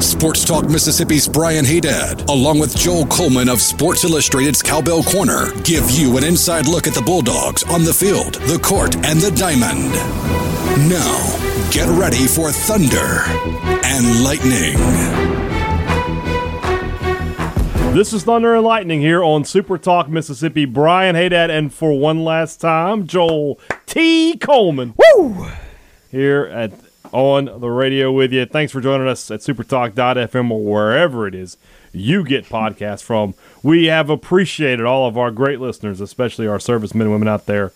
Sports Talk Mississippi's Brian Haydad, along with Joel Coleman of Sports Illustrated's Cowbell Corner, give you an inside look at the Bulldogs on the field, the court, and the diamond. Now, get ready for Thunder and Lightning. This is Thunder and Lightning here on Super Talk Mississippi. Brian Haydad, and for one last time, Joel T. Coleman. Woo! Here at on the radio with you. Thanks for joining us at supertalk.fm or wherever it is you get podcasts from. We have appreciated all of our great listeners, especially our servicemen and women out there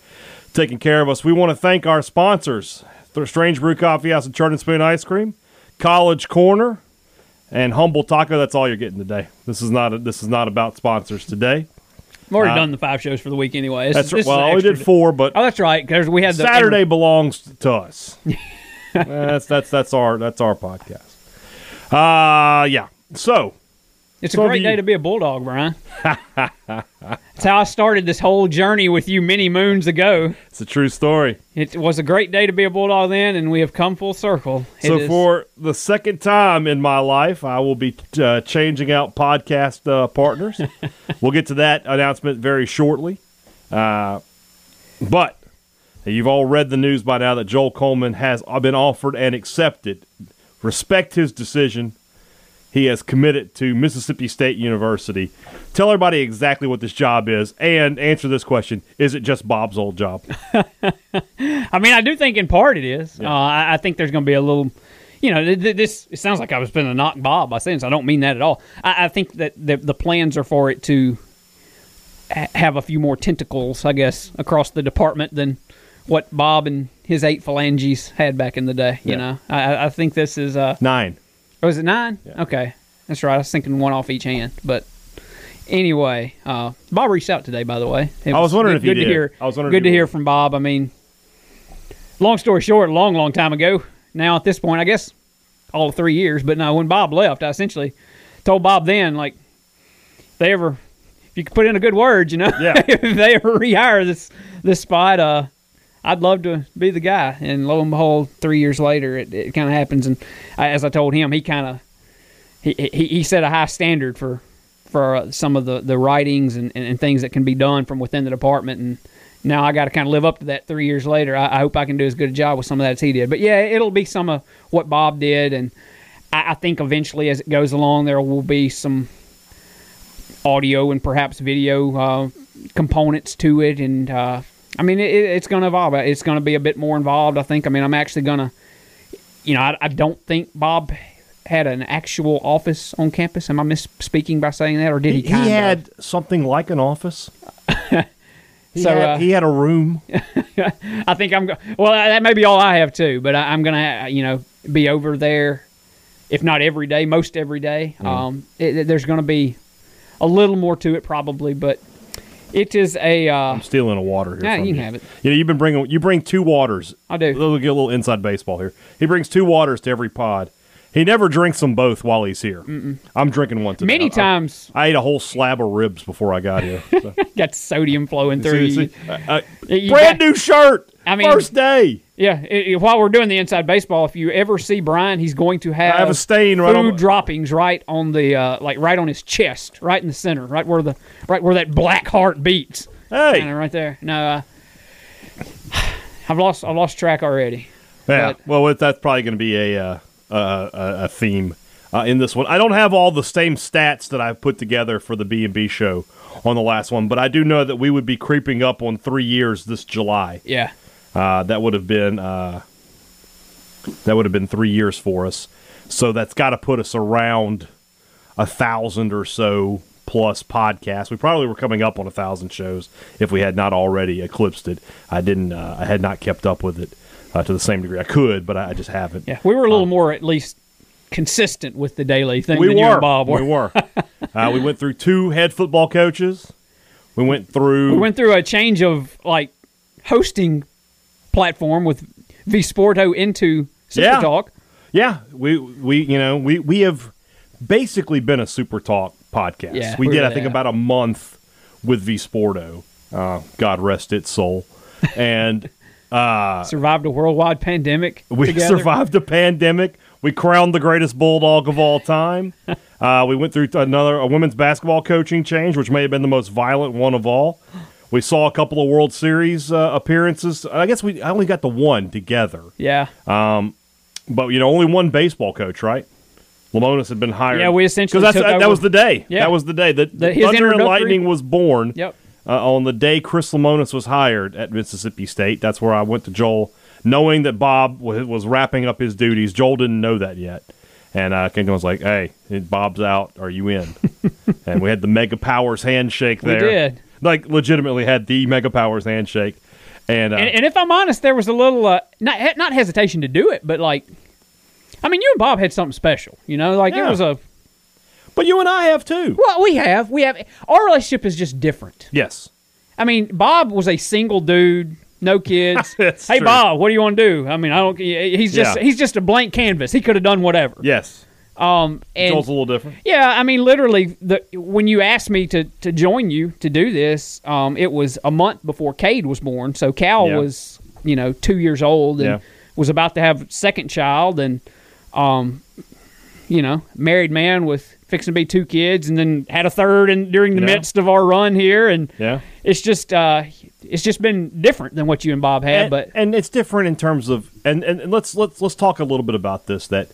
taking care of us. We want to thank our sponsors, Strange Brew Coffee House and Churn and Spoon Ice Cream, College Corner, and Humble Taco. That's all you're getting today. This is not a, this is not about sponsors today. I've already Uh, done the five shows for the week anyway. This That's is- right. this Well, an I only extra did four, but Oh, that's right. Because we had the Saturday belongs to us. that's that's that's our that's our podcast. Uh yeah. So It's a great you- day to be a bulldog, Brian. That's how I started this whole journey with you many moons ago. it's a true story. It was a great day to be a bulldog then, and we have come full circle. It So is- for the second time in my life, I will be uh, changing out podcast uh, partners. we'll get to that announcement very shortly. Uh, but you've all read the news by now that Joel Coleman has been offered and accepted. Respect his decision. He has committed to Mississippi State University. Tell everybody exactly what this job is and answer this question Is it just Bob's old job? I mean, I do think in part it is. Uh, I, I think there's going to be a little, you know, th- th- this. It sounds like I was going to knock Bob by saying this. I don't mean that at all. I, I think that the, the plans are for it to ha- have a few more tentacles, I guess, across the department than what Bob and his eight phalanges had back in the day. You Yeah. know, I, I- think this is. Uh, Nine. oh, is it nine? Okay, that's right. I was thinking one off each hand, but. Anyway, uh, Bob reached out today. By the way, It I was wondering good, if he good did. to hear. I was wondering good to hear would. from Bob. I mean, long story short, a long, long time ago. Now at this point, I guess all three years. But no, when Bob left, I essentially told Bob then, like, if they ever, if you could put in a good word, you know, Yeah. if they ever rehire this this spot, uh, I'd love to be the guy. And lo and behold, three years later, it, it kind of happens. And I, as I told him, he kind of he, he he set a high standard for for uh, some of the the writings and, and, and things that can be done from within the department and now I got to kind of live up to that three years later. I, I hope I can do as good a job with some of that as he did. But yeah, it'll be some of what Bob did, and I, I think eventually, as it goes along, there will be some audio and perhaps video uh, components to it. And uh, I mean, it, it's going to evolve. It's going to be a bit more involved. I think. I mean, I'm actually going to, you know, I, I don't think Bob had an actual office on campus. Am I misspeaking by saying that, or did he? He, kind of? had something like an office. He, So, had, uh, he had a room. I think I'm. Go- well, that may be all I have too, but I, I'm gonna, you know, be over there, if not every day, most every day. Mm. Um, it- there's gonna be a little more to it probably, but it is a. Uh, I'm stealing a water here. Yeah, you can have it. You know, you've been bringing. You bring two waters. I do. We'll get a little inside baseball here. He brings two waters to every pod. He never drinks them both while he's here. I'm drinking one today. many I- times I, ate a whole slab of ribs before I got here. So. got sodium flowing through. See- you. see, uh, uh, You brand got- new shirt. I mean- first day. Yeah, i i- while we're doing the inside baseball, if you ever see Brian, he's going to have, I have a stain right food on. droppings right on the uh, like right on his chest, right in the center, right where the right where that black heart beats. Hey, right there. No, uh, I've lost I've lost track already. Yeah. But- well, that's probably going to be a uh, a, theme uh, in this one. I don't have all the same stats that I put together for the B and B show on the last one, but I do know that we would be creeping up on three years this July. Yeah. Uh, that would have been uh, that would have been three years for us. So that's got to put us around a thousand or so plus podcasts. We probably were coming up on a thousand shows if we had not already eclipsed it. I didn't. Uh, I had not kept up with it uh, to the same degree. I could, but I, just haven't. Yeah. We were a little more at least consistent with the daily thing We than you were. and Bob were. We were. uh, we went through two head football coaches. We went through. We went through a change of like hosting platform with V Sporto into Super Yeah. Talk. Yeah, we we you know we we have basically been a super talk podcast. Yeah, we did I think have. about a month with V Sporto. Uh, God rest its soul. And Survived a worldwide pandemic. we together. survived a pandemic. We crowned the greatest bulldog of all time. Uh, we went through another a women's basketball coaching change, which may have been the most violent one of all. We saw a couple of World Series uh, appearances. I guess we I only got the one together. Yeah. Um, But you know, only one baseball coach, right? Lemonis had been hired. Yeah, we essentially because that, that was the day. Yeah. That was the day that The- his Thunder and Lightning was born. Yep. Uh, on the day Chris Lemonis was hired at Mississippi State, that's where I went to Joel, knowing that Bob was, was wrapping up his duties. Joel didn't know that yet, and uh, Ken was like, "Hey, Bob's out. Are you in?" and we had the Mega Powers handshake We there. did. like legitimately had the Mega Powers handshake, and, uh, And, and if I'm honest, there was a little uh, not not hesitation to do it, but like, I mean, you and Bob had something special, you know, like Yeah. it was a. but you and I have too. Well, we have we have our relationship is just different. Yes. I mean, Bob was a single dude, no kids. Hey, true. Bob, what do you want to do? I mean, I don't. He's just Yeah. he's just a blank canvas. He could have done whatever. Yes. Um, and Joel's a little different. yeah, I mean, literally, the when you asked me to to join you to do this, um, it was a month before Cade was born. So Cal Yeah. was, you know, two years old and Yeah. was about to have second child, and um, you know, married man with fixing to be two kids, and then had a third, and during the Yeah. midst of our run here, and Yeah. it's just uh, it's just been different than what you and Bob had, and, but and it's different in terms of and, and and let's let's let's talk a little bit about this that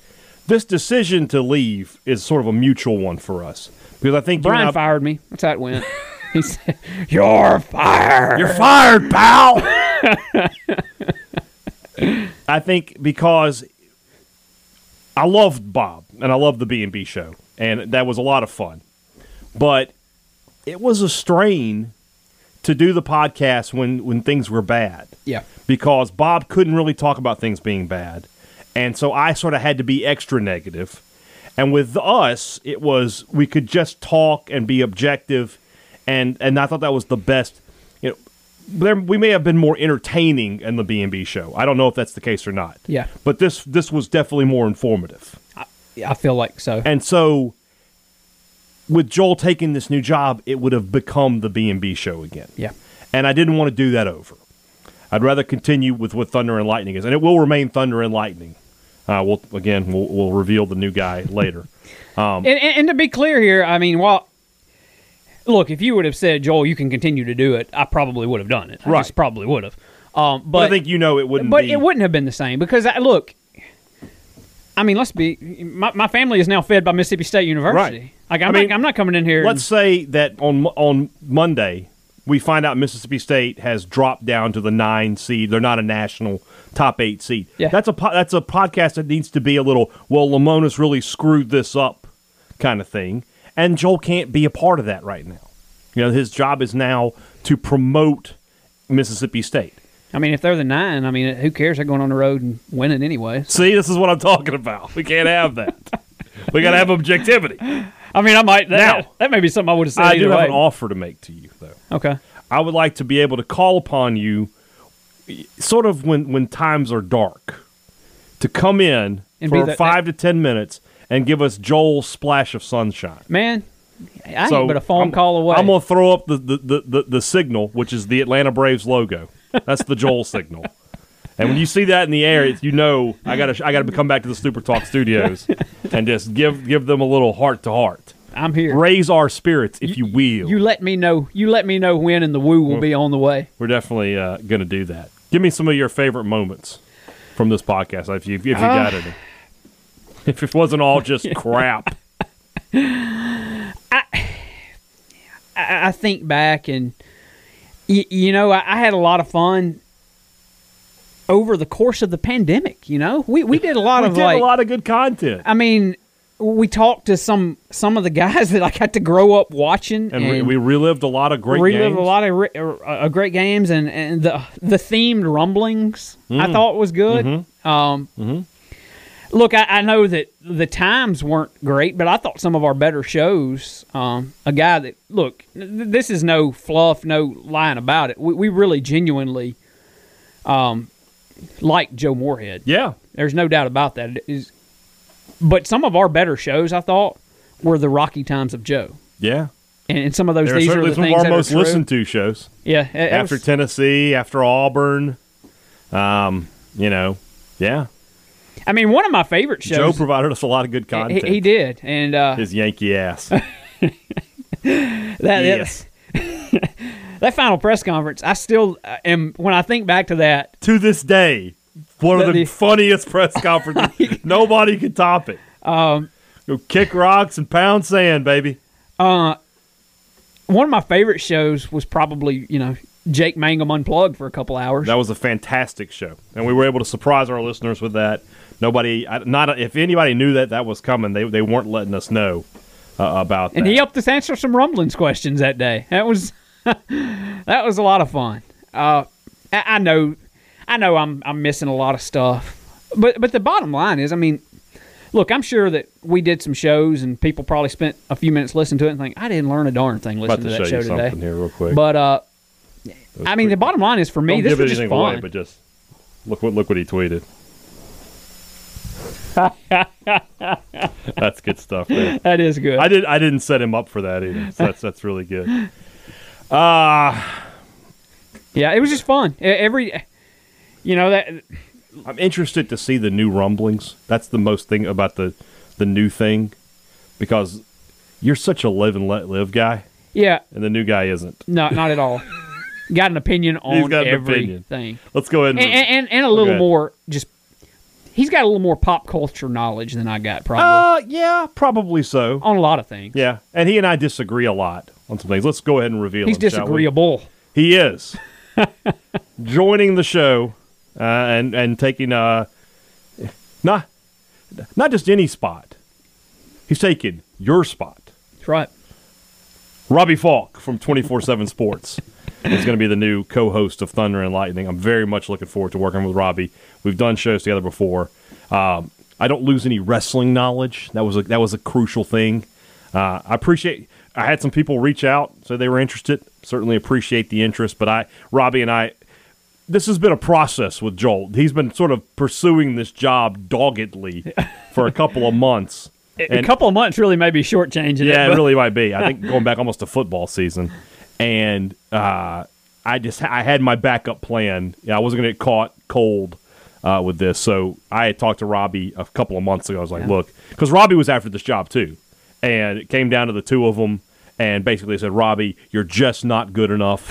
this decision to leave is sort of a mutual one for us because I think Brian I- fired me. That's how it went. he said, "You're fired." You're fired, pal. I think because I loved Bob and I loved the B and B show, and that was a lot of fun. But it was a strain to do the podcast when when things were bad. yeah. because Bob couldn't really talk about things being bad. And so I sort of had to be extra negative. And with us, it was we could just talk and be objective and and I thought that was the best you know there, we may have been more entertaining in the B&B show. I don't know if that's the case or not. Yeah. But this this was definitely more informative. I feel like so. And so with Joel taking this new job, it would have become the B&B show again Yeah. and I didn't want to do that over. I'd rather continue with what Thunder and Lightning is, and it will remain Thunder and Lightning. Uh, we'll again we'll, we'll reveal the new guy later. And, and, and to be clear here, I mean, while look, if you would have said, Joel, you can continue to do it, I probably would have done it. I Right. just probably would have. Um, But, but I think you know it wouldn't. but be, it wouldn't have been the same because I, look, I mean, let's be. My, my family is now fed by Mississippi State University. Right. Like I'm, I mean, not, I'm not coming in here. Let's say that on on Monday we find out Mississippi State has dropped down to the nine seed. They're not a national top eight seed. Yeah. That's a po- that's a podcast that needs to be a little. Well, Lemonis' really screwed this up, kind of thing. And Joel can't be a part of that right now. You know, his job is now to promote Mississippi State. I mean, if they're the nine, I mean, who cares? They're going on the road and winning anyway. See, this is what I'm talking about. We can't have that. we got to have objectivity. I mean, I might. That, Now- that may be something I would have said. I do have way. an offer to make to you, though. Okay. I would like to be able to call upon you, sort of when when times are dark, to come in And for that- five to ten minutes and give us Joel's splash of sunshine. Man, I So ain't but a phone I'm- call away. I'm gonna throw up the the, the, the the signal, which is the Atlanta Braves logo. That's the Joel signal. And when you see that in the air, you know I gotta I gotta come back to the Super Talk Studios and just give give them a little heart to heart, I'm here. raise our spirits, if you, will. You let me know. You let me know when, and the woo will be on the way. We're definitely uh, going to do that. Give me some of your favorite moments from this podcast, if you, if you Uh, got any. If it wasn't all just crap. I, I think back and y- you know I, I had a lot of fun over the course of the pandemic. You know, we we did a lot We of did like. a lot of good content. I mean, we talked to some some of the guys that I got to grow up watching, And, we, we relived a lot of great relived games. a lot of re- uh, uh, great games, and, and the the themed rumblings Mm. I thought was good. Mm-hmm. Um, Look, I, I know that the times weren't great, but I thought some of our better shows. Um, a guy that look, this is no fluff, no lying about it. We, we really genuinely um, like Joe Moorhead. Yeah. There's no doubt about that. It is, but some of our better shows, I thought, were the Rocky Times of Joe. Yeah. And, and some of those, They're these are the some of things our most listened to shows. Yeah, it- it after was- Tennessee, after Auburn. Um, you know, yeah. I mean, one of my favorite shows. Joe provided us a lot of good content. he did, and uh, His Yankee ass. that, yes. that that final press conference, I still uh, am. When I think back to that, to this day, one of The- the, the- funniest press conferences. Nobody could top it. um, Go kick rocks and pound sand, baby. uh, one of my favorite shows was probably you know Jake Mangum unplugged for a couple hours. That was a fantastic show, and we were able to surprise our listeners with that. Nobody, not if anybody knew that that was coming, they they weren't letting us know uh, about that. and he helped us answer some rumblings questions that day. That was that was a lot of fun. Uh, I, I know, I know, I'm I'm missing a lot of stuff, but but the bottom line is, I mean, look, I'm sure that we did some shows and people probably spent a few minutes listening to it and think I didn't learn a darn thing listening to to show that show today. here real quick. But uh, I mean, the bottom line is for me, Don't this give was just anything fun. away, but just look what look what he tweeted. that's good stuff. There. that is good. I did. I didn't set him up for that either. So that's that's really good. Uh yeah, it was just fun. Every, you know that I'm interested to see the new rumblings. That's the most thing about the the new thing, because you're such a live and let live guy, yeah, and the new guy isn't. no, not at all. got an opinion on got an opinion. everything. Let's go ahead and. and, and, and, a little Okay. more just he's got a little more pop culture knowledge than I got probably uh, yeah, probably so. on a lot of things. Yeah, and he and I disagree a lot on some things. Let's go ahead and reveal. He's him, disagreeable. He is joining the show uh, and and taking uh not not just any spot. He's taking your spot. That's right. Robbie Faulk from 24 7 Sports is going to be the new co host of Thunder and Lightning. I'm very much looking forward to working with Robbie. We've done shows together before. Um, I don't lose any wrestling knowledge. That was a, that was a crucial thing. Uh, I appreciate. I had some people reach out, so they were interested. Certainly appreciate the interest, but I, Robbie and I, this has been a process with Joel. He's been sort of pursuing this job doggedly for a couple of months. a couple of months really may be shortchanging Yeah, it. it really might be. I think going back almost to football season, and uh, I just I had my backup plan. Yeah, I wasn't going to get caught cold uh, with this, so I had talked to Robbie a couple of months ago. I was like, look, because Robbie was after this job too, and it came down to the two of them, and basically said, Robbie, you're just not good enough.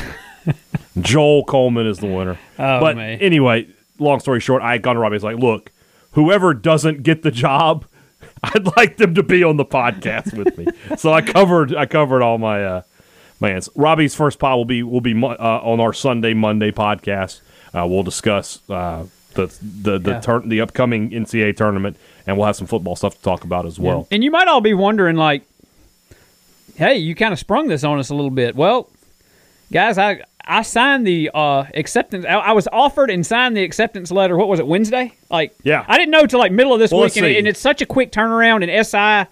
Joel Coleman is the winner. Oh, but man. anyway, long story short, I had gone to Robbie. I was like, look, whoever doesn't get the job, I'd like them to be on the podcast with me. so I covered I covered all my uh, answers. Robbie's first pod will be will be uh, on our Sunday Monday podcast. Uh, we'll discuss uh, the the the, Yeah. tur- the upcoming NCAA tournament, and we'll have some football stuff to talk about as well. And you might all be wondering, like, hey, you kind of sprung this on us a little bit. Well, guys, I I signed the uh, acceptance. I, I was offered and signed the acceptance letter. What was it? Wednesday? Like, Yeah. I didn't know till like middle of this Well, week, and, and it's such a quick turnaround. And SI,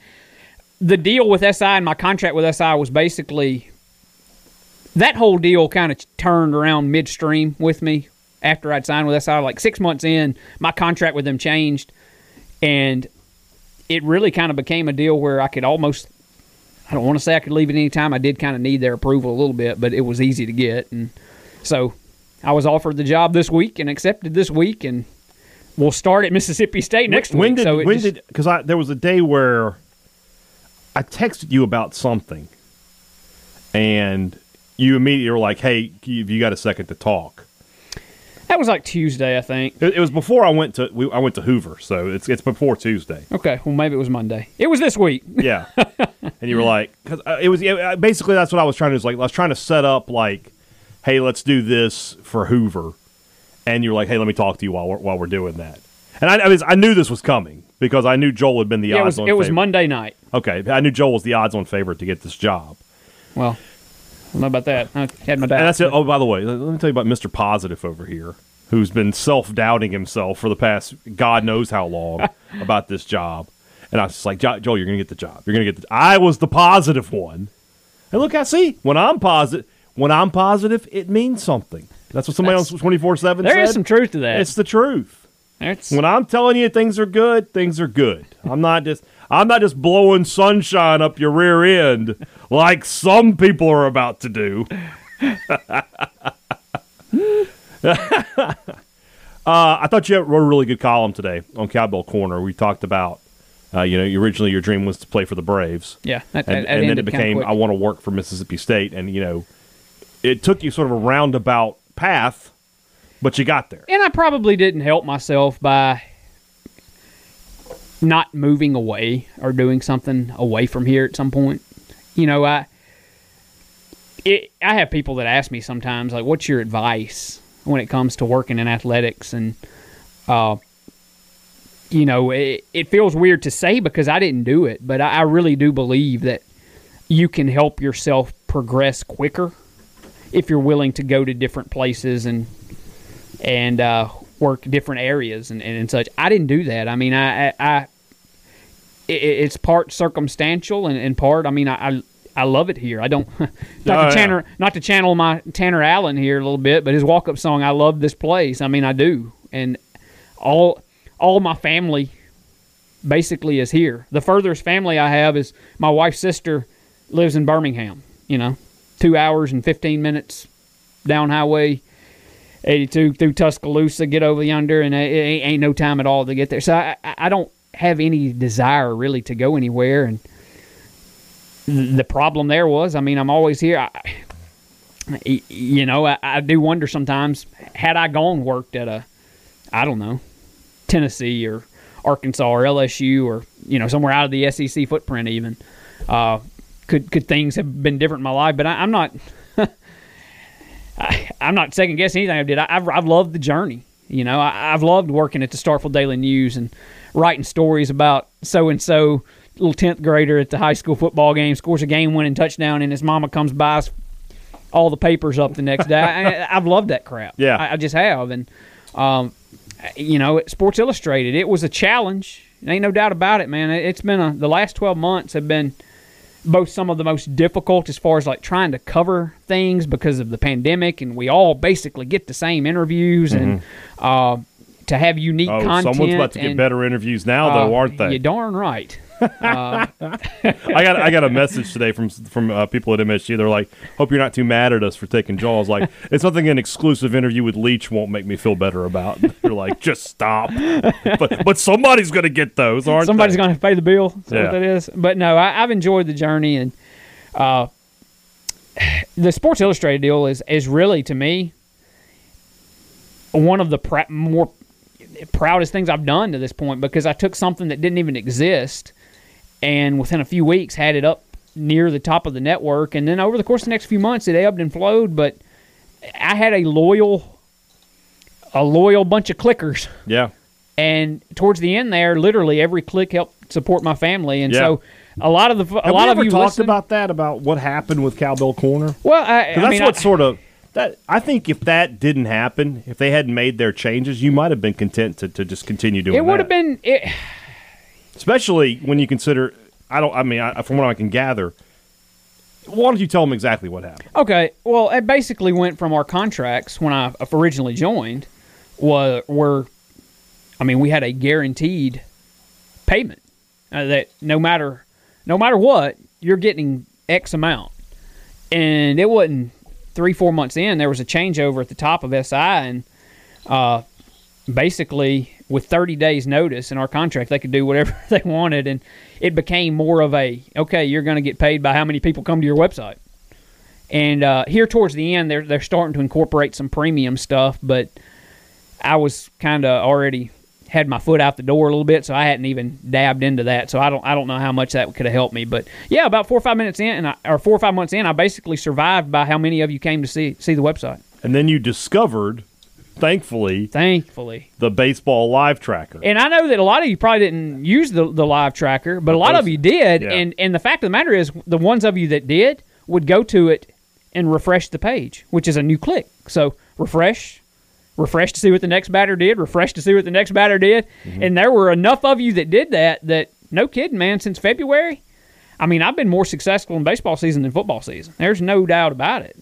the deal with SI and my contract with SI was basically that whole deal kind of turned around midstream with me after I'd signed with SI. Like six months in, my contract with them changed, and it really kind of became a deal where I could almost. I don't want to say I could leave at any time. I did kind of need their approval a little bit, but it was easy to get, and so I was offered the job this week and accepted this week, and we'll start at Mississippi State next when week. did so when just- did because I there was a day where I texted you about something, and you immediately were like, "Hey, you, you got a second to talk?" that was like Tuesday, I think. It, it was before I went to we, I went to Hoover, so it's it's before Tuesday. Okay, well maybe it was Monday. It was this week. Yeah, and you were like, because uh, it was yeah, uh, basically that's what I was trying to do. Like I was trying to set up like, hey, let's do this for Hoover, and you were like, hey, let me talk to you while we're, while we're doing that. And I, I, was, I knew this was coming because I knew Joel had been the Yeah, it odds was on. it was. Monday night. Okay, I knew Joel was the odds on favorite to get this job. Well, don't know about that. I had my doubts. And that's it. Oh, by the way, let me tell you about Mr. Positive over here, who's been self doubting himself for the past God knows how long about this job. And I was just like, Joel, you're going to get the job. You're going to get the. I was the positive one. And look, I see when I'm positive. When I'm positive, it means something. That's what somebody That's- twenty four seven There said. is some truth to that. It's the truth. It's, When I'm telling you things are good, things are good. I'm not just I'm not just blowing sunshine up your rear end like some people are about to do. uh, I thought you wrote a really good column today on Cowbell Corner. We talked about, uh, you know, originally your dream was to play for the Braves, yeah, that, and, that- that and then it became. I want to work for Mississippi State, and you know, it took you sort of a roundabout path, but you got there. and I probably didn't help myself by not moving away or doing something away from here at some point. You know, I it, I have people that ask me sometimes like, "What's your advice when it comes to working in athletics?" And uh, you know, it, it feels weird to say because I didn't do it, but I, I really do believe that you can help yourself progress quicker if you're willing to go to different places and and uh, work different areas and, and, and such. I didn't do that. I mean, I, I, I it, it's part circumstantial and, and part. I mean, I, I I love it here. I don't not Oh, to channel not to channel my Tanner Allen here a little bit, but his walk up song. I love this place. I mean, I do, and all all my family basically is here. The furthest family I have is my wife's sister lives in Birmingham. You know, two hours and fifteen minutes down Highway 82 through Tuscaloosa, get over yonder, and it ain't, ain't no time at all to get there. So I I don't have any desire really to go anywhere. And the problem there was, I mean, I'm always here. I, you know, I, I do wonder sometimes had I gone worked at a, I don't know, Tennessee or Arkansas or LSU or you know somewhere out of the SEC footprint even, uh, could could things have been different in my life? But I, I'm not. I, I'm not second guessing anything I did. I, I've, I've loved the journey. You know, I, I've loved working at the Starkville Daily News and writing stories about so and so little tenth grader at the high school football game scores a game winning touchdown and his mama comes by all the papers up the next day. I, I've loved that crap. Yeah. I, I just have. And um, you know, Sports Illustrated, it was a challenge. Ain't no doubt about it, man. It- It's been a, the last twelve months have been both some of the most difficult as far as like trying to cover things because of the pandemic, and we all basically get the same interviews and uh, to have unique Oh, content. someone's about to get and, better interviews now, though, uh, aren't they? You darn right. I got I got a message today from from uh, people at MSG. They're like, "Hope you're not too mad at us for taking Jaws." Like, it's something an exclusive interview with Leach won't make me feel better about. They're like, "Just stop." But but somebody's gonna get those, aren't Somebody's they? going to pay the bill. Is Yeah. what that is? But no, I, I've enjoyed the journey, and uh, the Sports Illustrated deal is is really to me one of the pr- more proudest things I've done to this point because I took something that didn't even exist, and within a few weeks had it up near the top of the network, and then over the course of the next few months it ebbed and flowed, but I had a loyal, a loyal bunch of clickers Yeah, and towards the end there, literally every click helped support my family, and Yeah. so a lot of the a have lot we of you talked listen- about that? About what happened with Cowbell Corner? Well, I, I that's mean, what I- sort of that. I think if that didn't happen, if they hadn't made their changes, you might have been content to, to just continue doing. it would have been. It, especially when you consider. I don't. I mean, I, from what I can gather, why don't you tell them exactly what happened? okay, well, it basically went from our contracts when I originally joined, was were, I mean, we had a guaranteed payment uh, that no matter no matter what, you're getting X amount, and it wasn't three four months in there was a changeover at the top of SI and uh, basically with 30 days notice in our contract they could do whatever they wanted and it became more of a okay you're going to get paid by how many people come to your website. And uh, here towards the end they're, they're starting to incorporate some premium stuff but i was kind of already had my foot out the door a little bit so i hadn't even dabbed into that so i don't i don't know how much that could have helped me but yeah about four or five minutes in and I, or four or five months in i basically survived by how many of you came to see see the website And then you discovered, thankfully, thankfully the baseball live tracker. And I know that a lot of you probably didn't use the, the live tracker, but a lot of you did. yeah. And and the fact of the matter is, the ones of you that did would go to it and refresh the page, which is a new click. So refresh, refresh to see what the next batter did, refresh to see what the next batter did. Mm-hmm. And there were enough of you that did that. That no kidding, man. Since February, I mean, I've been more successful in baseball season than football season. There's no doubt about it.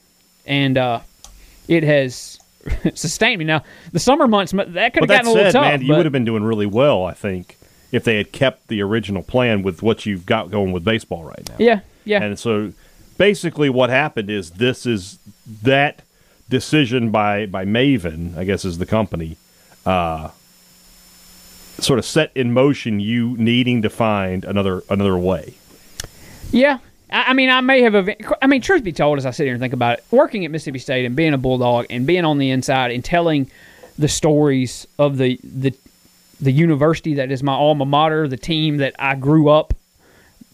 And uh, it has sustained me. Now the summer months that could have gotten a little said, tough. man, you would have been doing really well, I think, if they had kept the original plan with what you've got going with baseball right now. yeah, yeah. And so basically what happened is this is that decision by by Maven, I guess is the company, uh sort of set in motion you needing to find another another way. Yeah. I I mean, I may have. I mean, truth be told, as I sit here and think about it, working at Mississippi State and being a Bulldog and being on the inside and telling the stories of the the the university that is my alma mater, the team that I grew up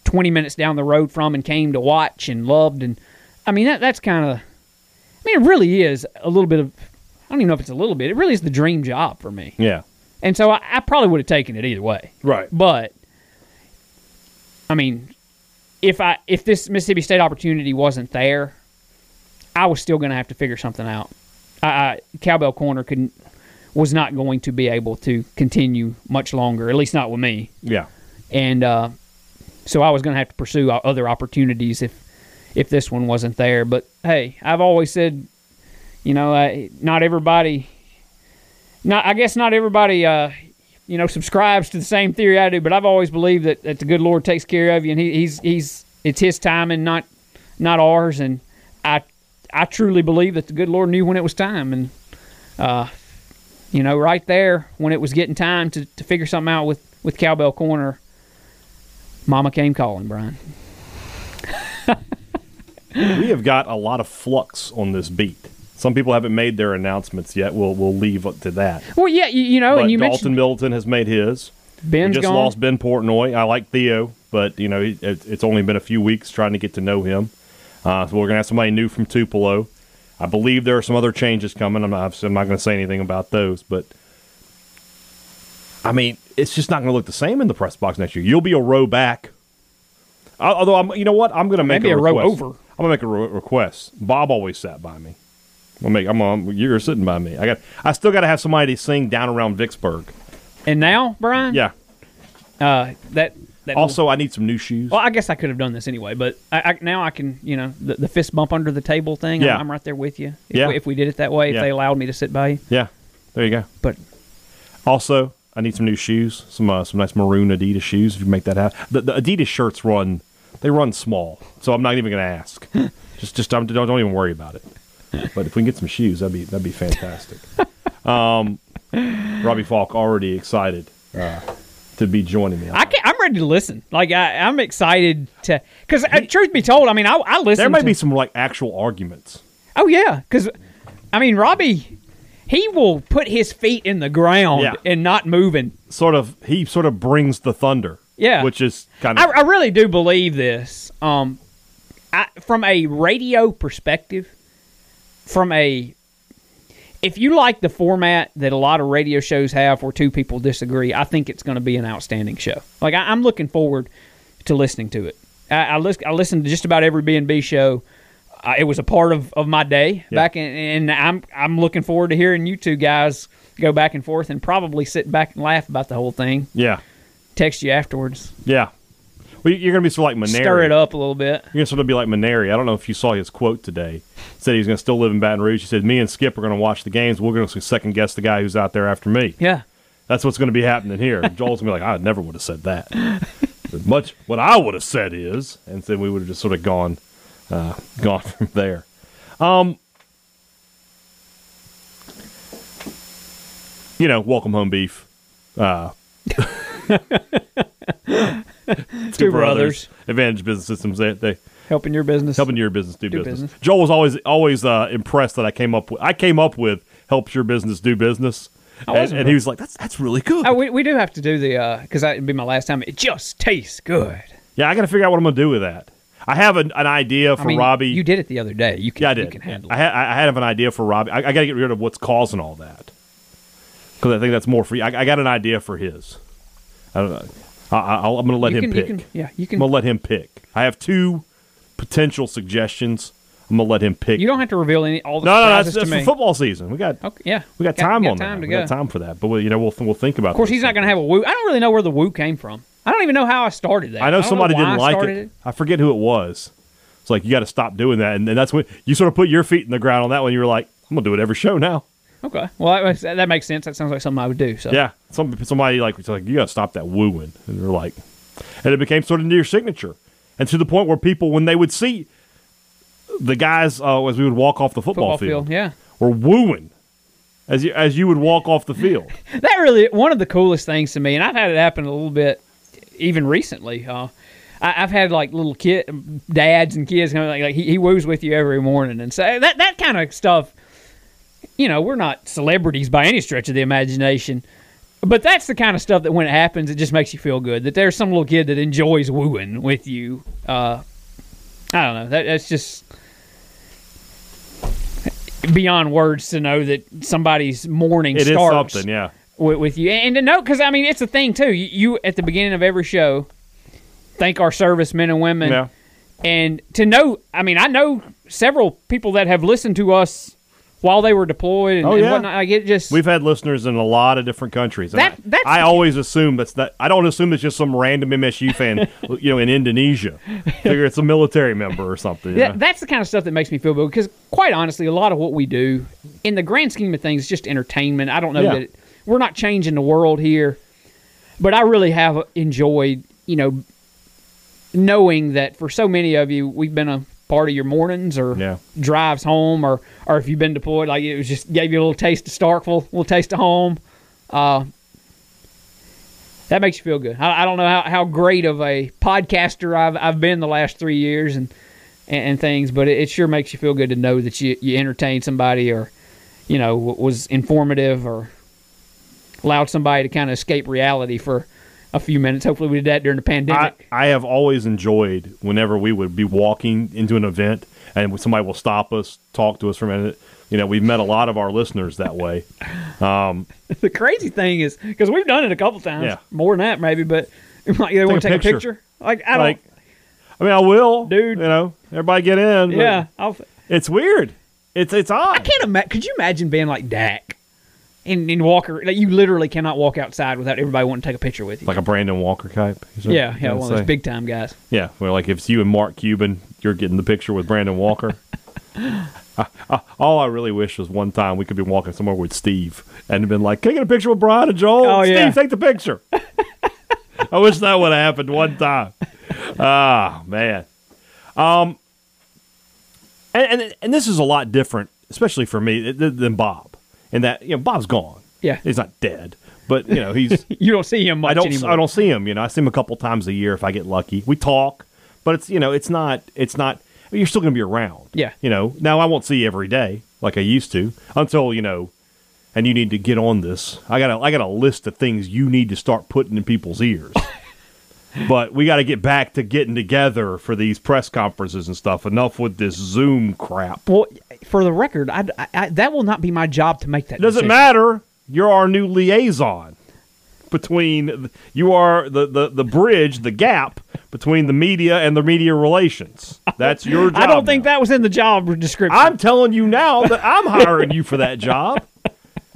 twenty minutes down the road from and came to watch and loved, and I mean that that's kind of. I mean, it really is a little bit of. I don't even know if it's a little bit. It really is the dream job for me, Yeah. and so I, I probably would have taken it either way. Right. But I mean, if I if this Mississippi State opportunity wasn't there, I was still going to have to figure something out. I, I, Cowbell Corner couldn't was not going to be able to continue much longer, at least not with me. Yeah. And uh, so I was going to have to pursue other opportunities if if this one wasn't there. But hey, I've always said, you know, uh, not everybody. Not I guess not everybody. Uh, you know, subscribes to the same theory I do, but I've always believed that, that the good Lord takes care of you, and he, he's he's it's His time and not not ours. And I I truly believe that the good Lord knew when it was time, and uh, you know, right there when it was getting time to, to figure something out with with Cowbell Corner, Mama came calling, Brian. we have got a lot of flux on this beat. Some people haven't made their announcements yet. We'll we'll leave it to that. Well, yeah, you, you know, but and you Dalton mentioned Middleton has made his. Ben just gone. lost Ben Portnoy. I like Theo, but you know it, it's only been a few weeks trying to get to know him. Uh, so we're gonna have somebody new from Tupelo. I believe there are some other changes coming. I'm not, I'm not going to say anything about those, but I mean it's just not going to look the same in the press box next year. You'll be a row back. Al- Although I'm, you know what, I'm going to make Maybe a row request. over. I'm gonna make a re- request. Bob always sat by me. I'm make. I'm. On, you're sitting by me. I got. I still got to have somebody to sing down around Vicksburg. and now, Brian, Yeah. uh, that that Also, I need some new shoes. Well, I guess I could have done this anyway, but I, I, now I can, you know, the, the fist bump under the table thing. Yeah. I'm, I'm right there with you. If, Yeah. we, if we did it that way, if Yeah. they allowed me to sit by you, Yeah, there you go. but Also, I need some new shoes, some uh, some nice maroon Adidas shoes. If you make that happen, the, the Adidas shirts run, they run small, so I'm not even going to ask. just just don't, don't even worry about it. But if we can get some shoes, that'd be that'd be fantastic. um, Robbie Faulk already excited uh, to be joining me. I can, I'm ready to listen. Like I, I'm excited to, because uh, truth be told, I mean, I, I listen. there might to, be some like actual arguments. Oh yeah, because I mean, Robbie, he will put his feet in the ground Yeah. and not moving. Sort of, he sort of brings the thunder. Yeah. which is kind of I really do believe this. Um, I, from a radio perspective, from a if you like the format that a lot of radio shows have where two people disagree, I think it's going to be an outstanding show. Like I, I'm looking forward to listening to it. I, I, listen, I listened to just about every B and B show. Uh, it was a part of, of my day Yeah. back, in, and I'm I'm looking forward to hearing you two guys go back and forth and probably sit back and laugh about the whole thing. yeah, Text you afterwards, yeah. Well, you're going to be sort of like Mainieri. stir it up a little bit. You're going to sort of be like Mainieri. I don't know if you saw his quote today. He said he's going to still live in Baton Rouge. He said, Me and Skip are going to watch the games. We're going to second guess the guy who's out there after me. Yeah. That's what's going to be happening here. Joel's going to be like, I never would have said that. Much what I would have said is, and then we would have just sort of gone, uh, gone from there. Um, you know, welcome home beef. Uh, Two brothers. Advantage Business Systems. They, they helping your business. helping your business do, Do business. business. Joel was always always uh, impressed that I came up with. I came up with helps your business do business, and, and he was like, "That's that's really good." Oh, we, we do have to do the because that would be my last time. It just tastes good. yeah, I got to figure out what I'm going to do with that. I have an, an idea for I mean, Robbie. you did it the other day. You can, yeah, I You did. can handle I, it. ha- I have an idea for Robbie. I, I got to get rid of what's causing all that because I think that's more for you. I, I got an idea for his. I don't know. I, I, I'm going to let You him can- you pick. can- yeah, you can. I'm going to let him pick. I have two potential suggestions. I'm going to let him pick. You don't have to reveal any all the no, no, no, that's, that's for football season. We got Okay, yeah, We got time got on time that. we go. got time for that. But we, you know, we'll we'll think about. Of course, he's not going to have a woo. I don't really know where the woo came from. I don't even know how I started that. I know don't somebody why didn't I like it. started I forget who it was. It's like you got to stop doing that, and, and that's when you sort of put your feet in the ground on that one. You were like, I'm gonna do it every show now. Okay. Well, that, makes- that makes sense. That sounds like something I would do. So Yeah, some somebody like was like you got to stop that wooing, and they're like, and it became sort of near signature, and to the point where people when they would see the guys uh, as we would walk off the football, football field. Yeah. were wooing as you as you would walk off the field. That really one of the coolest things to me, and I've had it happen a little bit even recently. Uh, I, I've had like little kid dads and kids kind of like, like he, he woos with you every morning, and so that that kind of stuff. You know, we're not celebrities by any stretch of the imagination, but that's the kind of stuff that when it happens, it just makes you feel good. That there's some little kid that enjoys wooing with you. Uh, I don't know. That, that's just beyond words to know that somebody's morning It starts something, yeah. with, with you, and to know because I mean it's a thing too. You, you at the beginning of every show thank our servicemen and women, Yeah. and to know. I mean, I know several people that have listened to us while they were deployed and, Oh, and whatnot. Like it just We've had listeners in a lot of different countries. and That- I, that's- I always assume that's that. I don't assume it's just some random MSU fan, you know, in Indonesia. Figure it's a military member or something. Yeah, know? that's the kind of stuff that makes me feel good because, quite honestly, a lot of what we do, in the grand scheme of things, is just entertainment. I don't know Yeah. that it, we're not changing the world here, but I really have enjoyed, you know, knowing that for so many of you, we've been a part of your mornings or Yeah. drives home, or or if you've been deployed, like it was just gave you a little taste of Starkville, a little taste of home. Uh, that makes you feel good. I, I don't know how, how great of a podcaster I've I've been the last three years and and, and things, but it, it sure makes you feel good to know that you you entertained somebody or you know was informative or allowed somebody to kind of escape reality for a few minutes. Hopefully, we did that during the pandemic. I have always enjoyed whenever we would be walking into an event and somebody will stop us, talk to us for a minute. You know, we've met a lot of our listeners that way. Um, the crazy thing is because we've done it a couple times, Yeah. more than that maybe, but like they want to a take a picture. picture. Like I don't, Like, I mean, I will, Dude. You know, everybody get in. yeah, I'll, it's weird. It's it's odd. I can't imagine. Could you imagine being like Dak and, and Walker? Like you literally cannot walk outside without everybody wanting to take a picture with you. like a Brandon Walker type. yeah, yeah, one of those big time guys. Yeah, well, like if it's you and Mark Cuban, you're getting the picture with Brandon Walker. I- I- all I really wish was one time we could be walking somewhere with Steve and been like, "Can I get a picture with Brian and Joel?" Oh, Steve, yeah. take the picture. I wish that would have happened one time. Ah, man. Um, and, and and this is a lot different, especially for me than Bob. In that you know Bob's gone. Yeah. he's not dead, but you know he's You don't see him much I don't. anymore. I don't see him. You know, I see him a couple times a year if I get lucky. We talk, but it's you know, it's not. It's not. You're still going to be around. Yeah. You know, now I won't see you every day like I used to until you know. And you need to get on this. I got a, I got a list of things you need to start putting in people's ears. but we got to get back to getting together for these press conferences and stuff. Enough with this Zoom crap. Well, for the record, I, I- I- that will not be my job to make that. Doesn't decision. matter. You're our new liaison between you are the, the, the bridge, the gap between the media and the media relations. That's your job. I don't think now. that was in the job description. I'm telling you now that I'm hiring you for that job.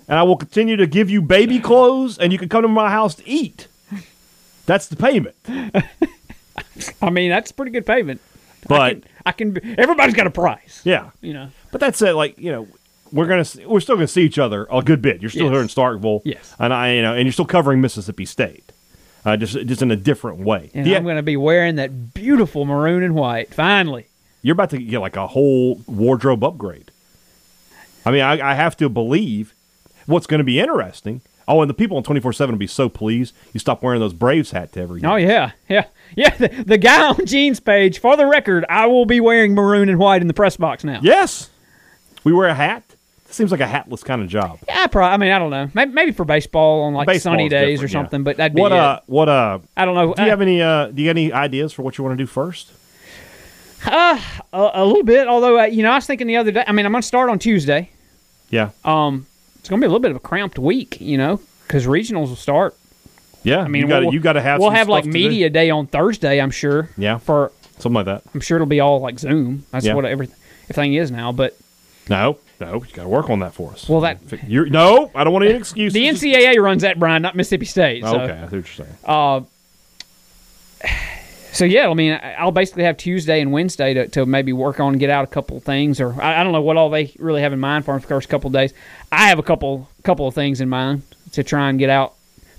And I will continue to give you baby clothes and you can come to my house to eat. That's the payment. I mean, that's pretty good payment. But I can. Everybody's got a price. yeah. You know. But that's it. Like you know, we're gonna we're still gonna see each other a good bit. You're still Yes. here in Starkville, Yes. and I you know, and you're still covering Mississippi State, uh, just just in a different way. And Yeah, I'm going to be wearing that beautiful maroon and white. Finally. you're about to get like a whole wardrobe upgrade. I mean, I, I have to believe what's going to be interesting. Oh, and the people on twenty four seven will be so pleased you stop wearing those Braves hat to every. Oh yeah, yeah, yeah. The, the guy on Jeans page, for the record, I will be wearing maroon and white in the press box now. Yes, we wear a hat. It seems like a hatless kind of job. Yeah, probably. I mean, I don't know. Maybe, maybe for baseball on like Baseball's sunny days or yeah. something. But that'd be What it. uh, what uh, I don't know. do you have any uh, do you have any ideas for what you want to do first? a, a little bit? Although uh, you know, I was thinking the other day. I mean, I'm going to start on Tuesday. Yeah, Um, it's going to be a little bit of a cramped week, you know, because regionals will start. yeah. I mean, you got we'll, you got to have. We'll some have like to do. media day on Thursday. I'm sure. Yeah. For something like that. I'm sure it'll be all like Zoom. That's Yeah. what everything everything is now. But No, no, you got to work on that for us. Well, that- you're no, I don't want any excuses. the NCAA runs that, Brian, not Mississippi State. So. okay, I see what you're saying. Uh, so yeah, I mean, I'll basically have Tuesday and Wednesday to, to maybe work on get out a couple things, or I, I don't know what all they really have in mind for the first couple of days. I have a couple couple of things in mind to try and get out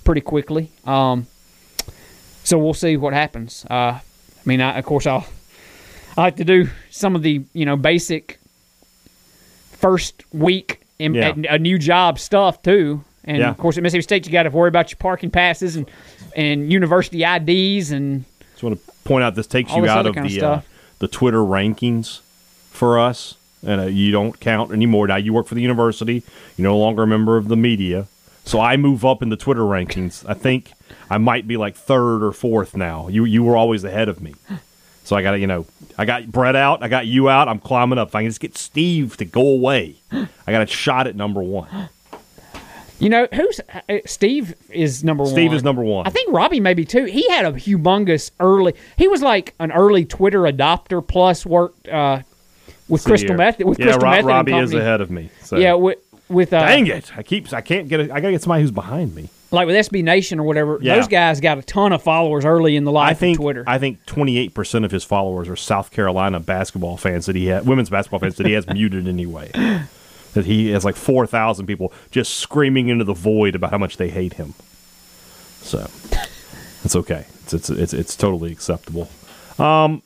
pretty quickly. Um, so we'll see what happens. Uh, I mean, I, of course, I'll I like to do some of the you know basic first week in, Yeah. a new job stuff too. And Yeah. of course, at Mississippi State, you got to worry about your parking passes and and university IDs and Just want to point out this takes you this out of kind of the uh, the Twitter rankings for us, and uh, you don't count anymore. Now you work for the university. You're no longer a member of the media. So I move up in the Twitter rankings. I think I might be like third or fourth now. You you were always ahead of me. So I got to, you know, I got Brett out, I got you out, I'm climbing up. If I can just get Steve to go away, I got a shot at number one. You know who's uh, Steve is number one. Steve is number one. I think Robbie maybe too. He had a humongous early. He was like an early Twitter adopter. Plus worked uh, with Crystal. Method. With yeah, Crystal Method and Robbie is ahead of me. So. Yeah, with with uh, Dang it! I keep I can't get it. I gotta get somebody who's behind me. Like with SB Nation or whatever. Yeah. Those guys got a ton of followers early in the life I think of Twitter. I think 28 percent of his followers are South Carolina basketball fans that he had, women's basketball fans that he has muted anyway. That he has like 4,000 people just screaming into the void about how much they hate him. So it's okay. It's it's it's, it's totally acceptable. Um,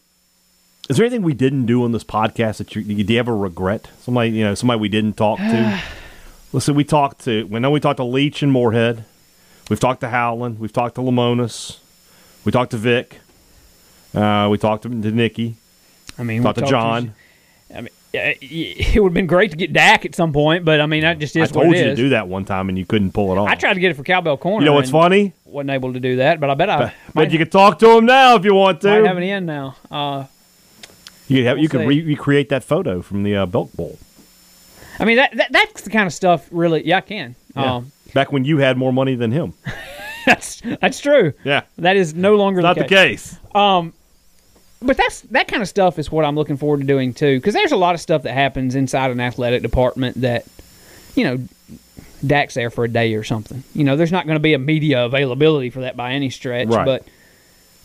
is there anything we didn't do on this podcast that you do you have a regret? Somebody you know somebody we didn't talk to. Listen, we talked to. We know we talked to Leach and Moorhead. We've talked to Howland. We've talked to Lemonis. We talked to Vic. Uh, we talked to, to Nikki. I mean, we Talked to John. I mean, it would have been great to get Dak at some point, but I mean, that just is what. I told you to do that one time and you couldn't pull it off. I tried to get it for Cowbell Corner. You know what's funny? Wasn't able to do that, but I bet I But might, you can talk to him now if you want to. might have an end now. Uh, you could, have, you We'll could see. re- recreate that photo from the uh, Belk Bowl. I mean, that, that that's the kind of stuff. Really, yeah, I can. Yeah. Um, Back when you had more money than him. that's that's true. Yeah. That is no longer Not the the case. case. Um, but that's that kind of stuff is what I'm looking forward to doing too. Because there's a lot of stuff that happens inside an athletic department that, you know, Dak's there for a day or something. You know, there's not going to be a media availability for that by any stretch. Right. But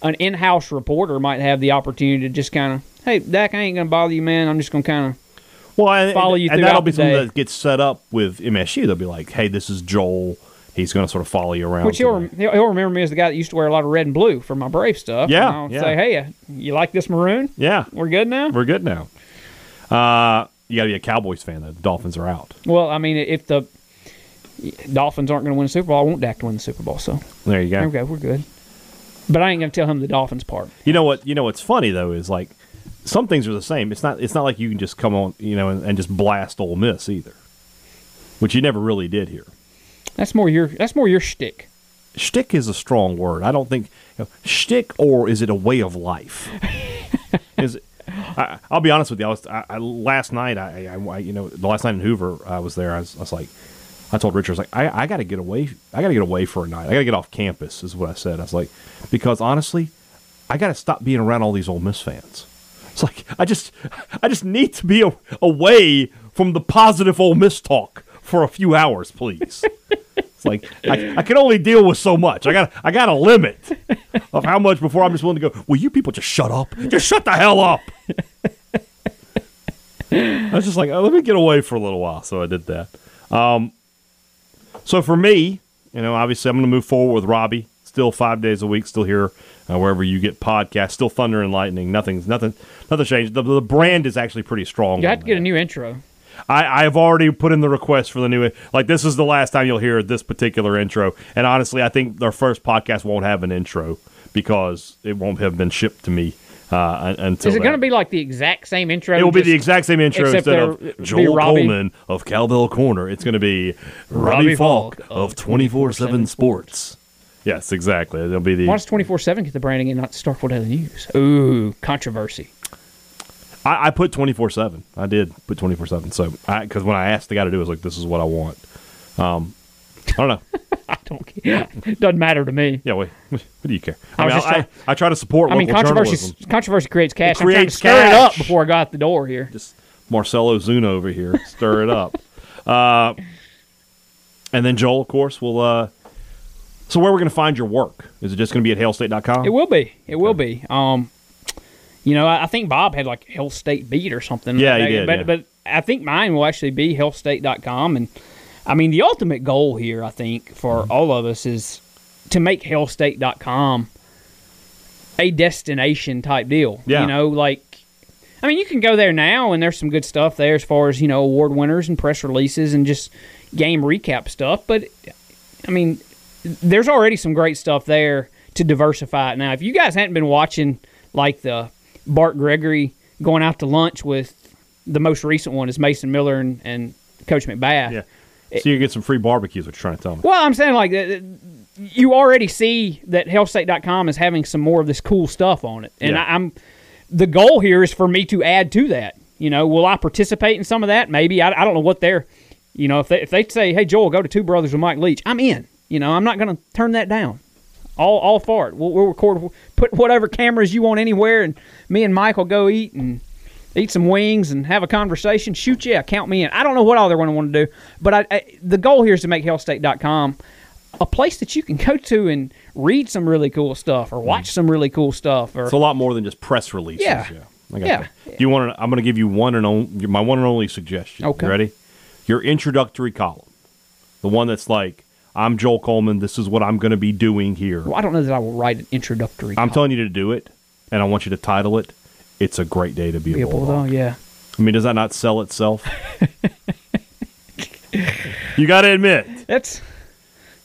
an in-house reporter might have the opportunity to just kind of, hey, Dak, I ain't going to bother you, man. I'm just going to kind of Well, and, Follow you and that'll be something day. that gets set up with MSU. They'll be like, "Hey, this is Joel. He's going to sort of follow you around." Which he'll, he'll remember me as the guy that used to wear a lot of red and blue for my Brave stuff. Yeah, And I'll yeah. say, hey, uh, you like this maroon? yeah, We're good now? we're good now. Uh, you got to be a Cowboys fan. though. The Dolphins are out. Well, I mean, if the Dolphins aren't going to win the Super Bowl, I want Dak to win the Super Bowl. So There you go. there we go. We're good. But I ain't going to tell him the Dolphins part. You know what? You know what's funny though is like some things are the same. It's not. It's not like you can just come on, you know, and, and just blast Ole Miss either, which you never really did here. That's more your that's more your shtick. Shtick is a strong word. I don't think you know, shtick or is it a way of life? is it, I, I'll be honest with you. I was I, I, last night. I, I, you know the last night in Hoover, I was there. I was, I was like, I told Richard, I was like, I, I got to get away. I got to get away for a night. I got to get off campus. Is what I said. I was like, because honestly, I got to stop being around all these Ole Miss fans. It's like I just I just need to be a, away from the positive Ole Miss talk for a few hours, please. It's like I, I can only deal with so much. I got I got a limit of how much before I'm just willing to go. Will you people just shut up? Just shut the hell up. I was just like, oh, let me get away for a little while, so I did that. Um, so for me, you know, obviously I'm going to move forward with Robbie. Still five days a week, still here uh, wherever you get podcasts. Still Thunder and Lightning. Nothing's nothing nothing changed. The, the brand is actually pretty strong. You have to get that. a new intro. I, I've already put in the request for the new. Like this is the last time you'll hear this particular intro. And honestly, I think our first podcast won't have an intro because it won't have been shipped to me uh, until. Is it going to be like the exact same intro? It will be the exact same intro instead of Joel Coleman of Cowbell Corner. It's going to be Robbie, Robbie Faulk Faulk of of Twenty Four Seven Sports. Yes, exactly. It'll be the. Why does twenty four seven get the branding and not Starkville Daily News? Ooh, controversy. I, I put twenty four seven. I did put twenty four seven. So because when I asked the guy to do, it, I was like, "This is what I want." Um, I don't know. I don't care. Doesn't matter to me. Yeah, wait. What do you care? I I, mean, I, trying- I, try to support I mean, controversy journalism. controversy creates cash. I'm trying to creates stir it up before I got out the door here. Just Marcelo Zuna over here, stir it up. Uh, and then Joel, of course, will uh, So where are we going to find your work? Is it just going to be at hailstate.com? It will be. It will be. Um, you know, I, I think Bob had like Hail State Beat or something. Yeah, like he did, But yeah. but I think mine will actually be hailstate.com. And I mean, the ultimate goal here, I think, for Mm-hmm. all of us is to make hailstate.com a destination type deal. Yeah. You know, like. I mean, you can go there now, and there's some good stuff there as far as you know award winners and press releases and just game recap stuff. But I mean, there's already some great stuff there to diversify it. Now, if you guys hadn't been watching like the Bart Gregory going out to lunch with the most recent one is Mason Miller and, and Coach McBath. Yeah. So you get some free barbecues, what you're trying to tell me. Well, I'm saying like you already see that hailstate.com is having some more of this cool stuff on it. And Yeah. I, I'm the goal here is for me to add to that. You know, will I participate in some of that? Maybe. I, I don't know what they're, you know, if they, if they say, hey, Joel, go to Two Brothers with Mike Leach, I'm in. You know, I'm not going to turn that down. All, all for it. We'll, we'll record, put whatever cameras you want anywhere, and me and Mike will go eat and eat some wings and have a conversation. Shoot, yeah, count me in. I don't know what all they're going to want to do, but I, I, the goal here is to make hailstate.com a place that you can go to and read some really cool stuff or watch mm. some really cool stuff. Or It's a lot more than just press releases. Yeah. I got Yeah. that. Do you want to? I'm going to give you one and only, my one and only suggestion. Okay. You ready? Your introductory column, the one that's like, "I'm Joel Coleman. This is what I'm going to be doing here." well, I don't know that I will write an introductory. I'm telling you to do it, and I want you to title it. It's a great day to be, Be a bulldog. bulldog, yeah. I mean, does that not sell itself? you got to admit That's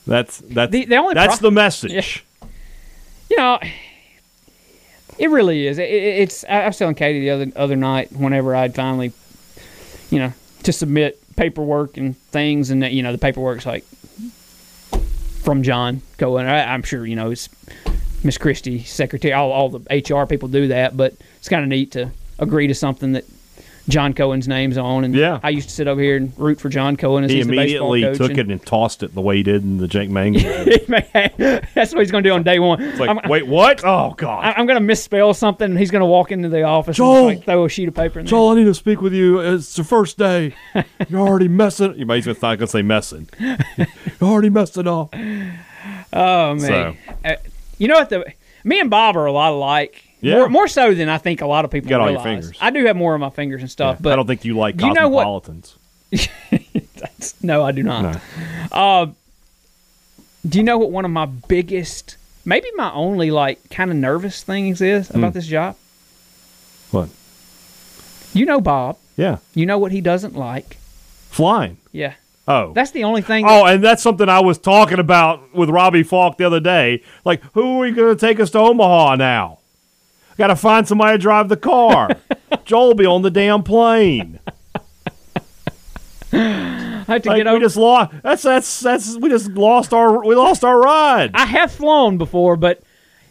that's that's The- the only that's pro- the message. you know, it really is. It, it- it's. I I was telling Katie the other other night whenever I'd finally, you know, to submit paperwork and things, and that, you know the paperwork's like from John Cohen. I, I'm sure you know it's Miss Christie, secretary. All all the HR people do that, but it's kind of neat to agree to something that. John Cohen's name's on, and Yeah. I used to sit over here and root for John Cohen as He he's the immediately coach. took and- it and tossed it the way he did in the Jake Mang. That's what he's going to do on day one. It's like, I'm, wait, what? Oh God. I- I'm going to misspell something, and he's going to walk into the office Joel! and like, throw a sheet of paper in there. Joel, I need to speak with you. It's the first day. You're already messing. You might even not gonna say messing. You're already messing up. Oh man, So- Uh, you know what? The me and Bob are a lot alike. Yeah. More, more so than I think a lot of people You got all your realize. fingers. I do have more of my fingers and stuff, but I don't think you like you know what- cosmopolitans. no, I do not. No. Do you know what one of my biggest, maybe my only like kind of nervous things is Hmm. about this job? What? You know Bob. Yeah. You know what he doesn't like. Flying. Yeah, Oh. that's the only thing. Oh, and that's something I was talking about with Robbie Faulk the other day. Like, who are we going to take us to Omaha now? Got to find somebody to drive the car. Joel will be on the damn plane. I have to Like, get we over. just lost. That's that's that's. We just lost our. We lost our ride. I have flown before, but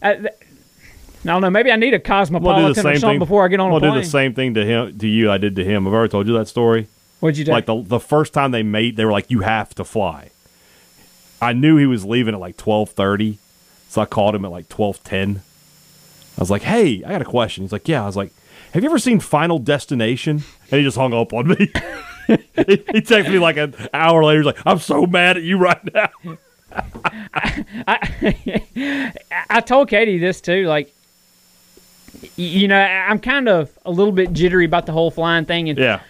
uh, th- I don't know. Maybe I need a I'm gonna do cosmopolitan the or something thing before I get on I'm a plane. do the same thing to him, to you. I did to him. I've already told you that story. What'd you do? Like the the first time they made, they were like, "You have to fly." I knew he was leaving at like twelve thirty, so I called him at like twelve ten. I was like, "Hey, I got a question." He's like, "Yeah." I was like, "Have you ever seen Final Destination?" And he just hung up on me. he, he texted me like an hour later. He's like, "I'm so mad at you right now." I I told Katie this too. Like, you know, I- I'm kind of a little bit jittery about the whole flying thing, and Yeah,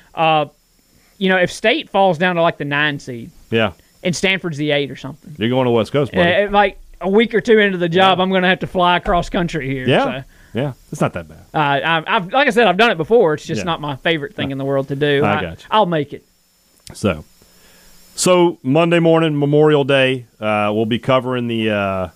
you know, if State falls down to like the nine seed yeah. and Stanford's the eight or something, You're going to West Coast, buddy. uh, like a week or two into the job, I'm going to have to fly across country here. yeah, So. yeah. It's not that bad. Uh, I've, I've, like I said, I've done it before. It's just Yeah. not my favorite thing in the world to do. I got you. I'll make it. So, so Monday morning, Memorial Day, uh, we'll be covering the uh,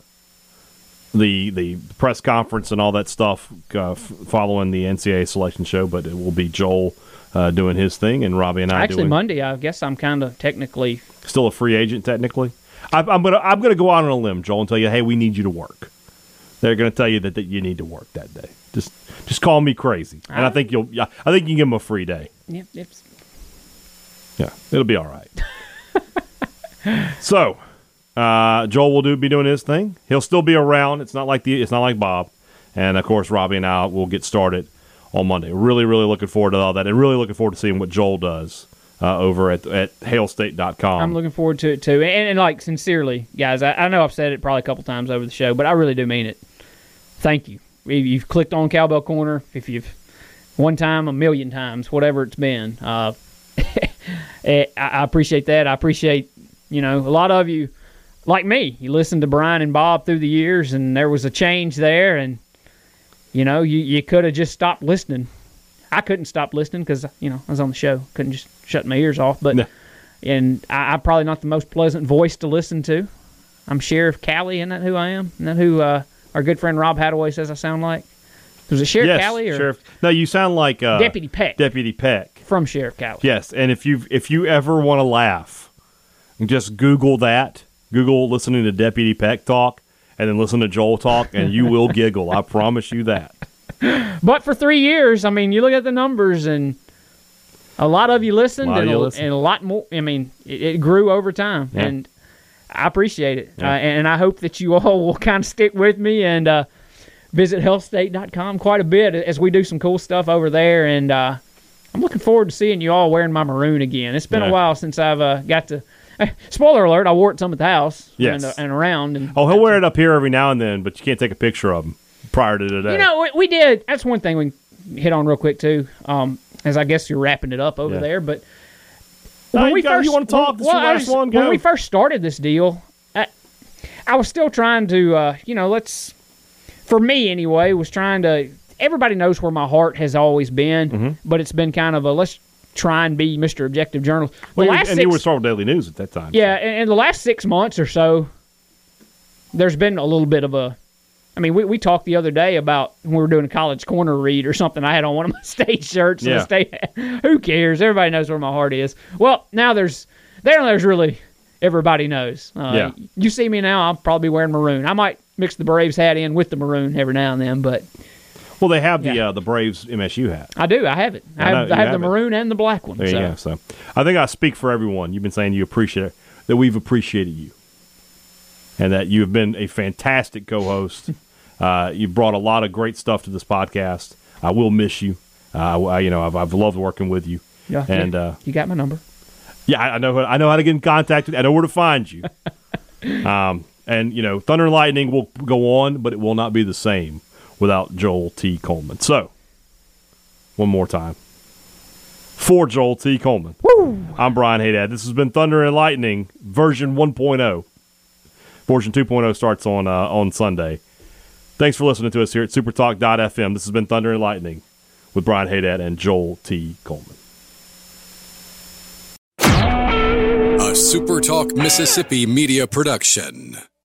the the press conference and all that stuff uh, f- following the NCAA selection show. But it will be Joel uh, doing his thing and Robbie and I Actually, doing Monday, I guess I'm kind of technically. still a free agent technically. I, I'm gonna I'm gonna go out on a limb, Joel, and tell you, hey, we need you to work. They're gonna tell you that, that you need to work that day. Just just call me crazy, and I think you'll. Yeah, I think you can give him a free day. Yep, it's, Yeah, it'll be all right. so, uh, Joel will do be doing his thing. He'll still be around. It's not like the it's not like Bob, and of course Robbie and I will get started on Monday. Really, really looking forward to all that, and really looking forward to seeing what Joel does uh, over at at hailstate.com. I'm looking forward to it too. And, and like sincerely, guys, I, I know I've said it probably a couple times over the show, but I really do mean it. Thank you. If you've clicked on Cowbell Corner, if you've one time, a million times, whatever it's been, uh, I, I appreciate that. I appreciate you know a lot of you, like me, you listened to Brian and Bob through the years, and there was a change there, and you know you you could have just stopped listening. I couldn't stop listening because you know I was on the show, couldn't just shut my ears off, but. No. And I, I'm probably not the most pleasant voice to listen to. I'm Sheriff Callie, isn't that who I am? Isn't that who uh, our good friend Rob Hadaway says I sound like? Was it Sheriff yes, Callie or Sheriff. No, you sound like uh, Deputy Peck Deputy Peck. from Sheriff Callie? Yes, and if you if you ever want to laugh, just Google that. Google listening to Deputy Peck talk, and then listen to Joel talk, and you will giggle. I promise you that. But for three years, I mean, you look at the numbers, and a lot of you listened, A of and, you a, listened. and a lot more. I mean, it, it grew over time, Yeah. and I appreciate it. Yeah. Uh, and I hope that you all will kind of stick with me and uh, visit hailstate.com quite a bit as we do some cool stuff over there. And uh, I'm looking forward to seeing you all wearing my maroon again. It's been Yeah. a while since I've uh, got to. Spoiler alert! I wore it some at the house Yes. and, and around. And Oh, he'll wear it up here every now and then, but you can't take a picture of him prior to today. You know, we, we did. That's one thing we hit on real quick too. Um, as I guess you're wrapping it up over Yeah. there, but when we first you wanna talk? This well, your last was- one, when we first started this deal, I, I was still trying to, uh, you know, let's for me anyway, was trying to. Everybody knows where my heart has always been, Mm-hmm. but it's been kind of a let's try and be Mr. Objective Journalist. The Well, last and six, you were Starkville Daily News at that time. yeah, in, in the last six months or so, there's been a little bit of a. I mean, we, we talked the other day about when we were doing a Cowbell Corner read or something. I had on one of my state shirts. and Yeah. the state, who cares? Everybody knows where my heart is. Well, now there's there. There's really everybody knows. Uh, Yeah. You see me now. I'll probably be wearing maroon. I might mix the Braves hat in with the maroon every now and then, but Well, they have the Yeah. uh, the Braves MSU hat. I do. I have it. I I have, you I have, have the it. maroon and the black one. There you so. go. So, I think I speak for everyone. You've been saying you appreciate that we've appreciated you, and that you have been a fantastic co-host. uh, you've brought a lot of great stuff to this podcast. I will miss you. Uh, I, you know, I've, I've loved working with you. Yeah, And, yeah. uh, you got my number. Yeah, I I know. I know how to get in contact with. I know where to find you. um, and you know, Thunder and Lightning will go on, but it will not be the same without Joel T. Coleman. So, one more time for Joel T. Coleman. I'm Brian Haydad. This has been Thunder and Lightning version 1.0. Version 2.0 starts on uh, on Sunday. Thanks for listening to us here at SuperTalk.fm. This has been Thunder and Lightning with Brian Haydad and Joel T. Coleman. A SuperTalk Mississippi media production.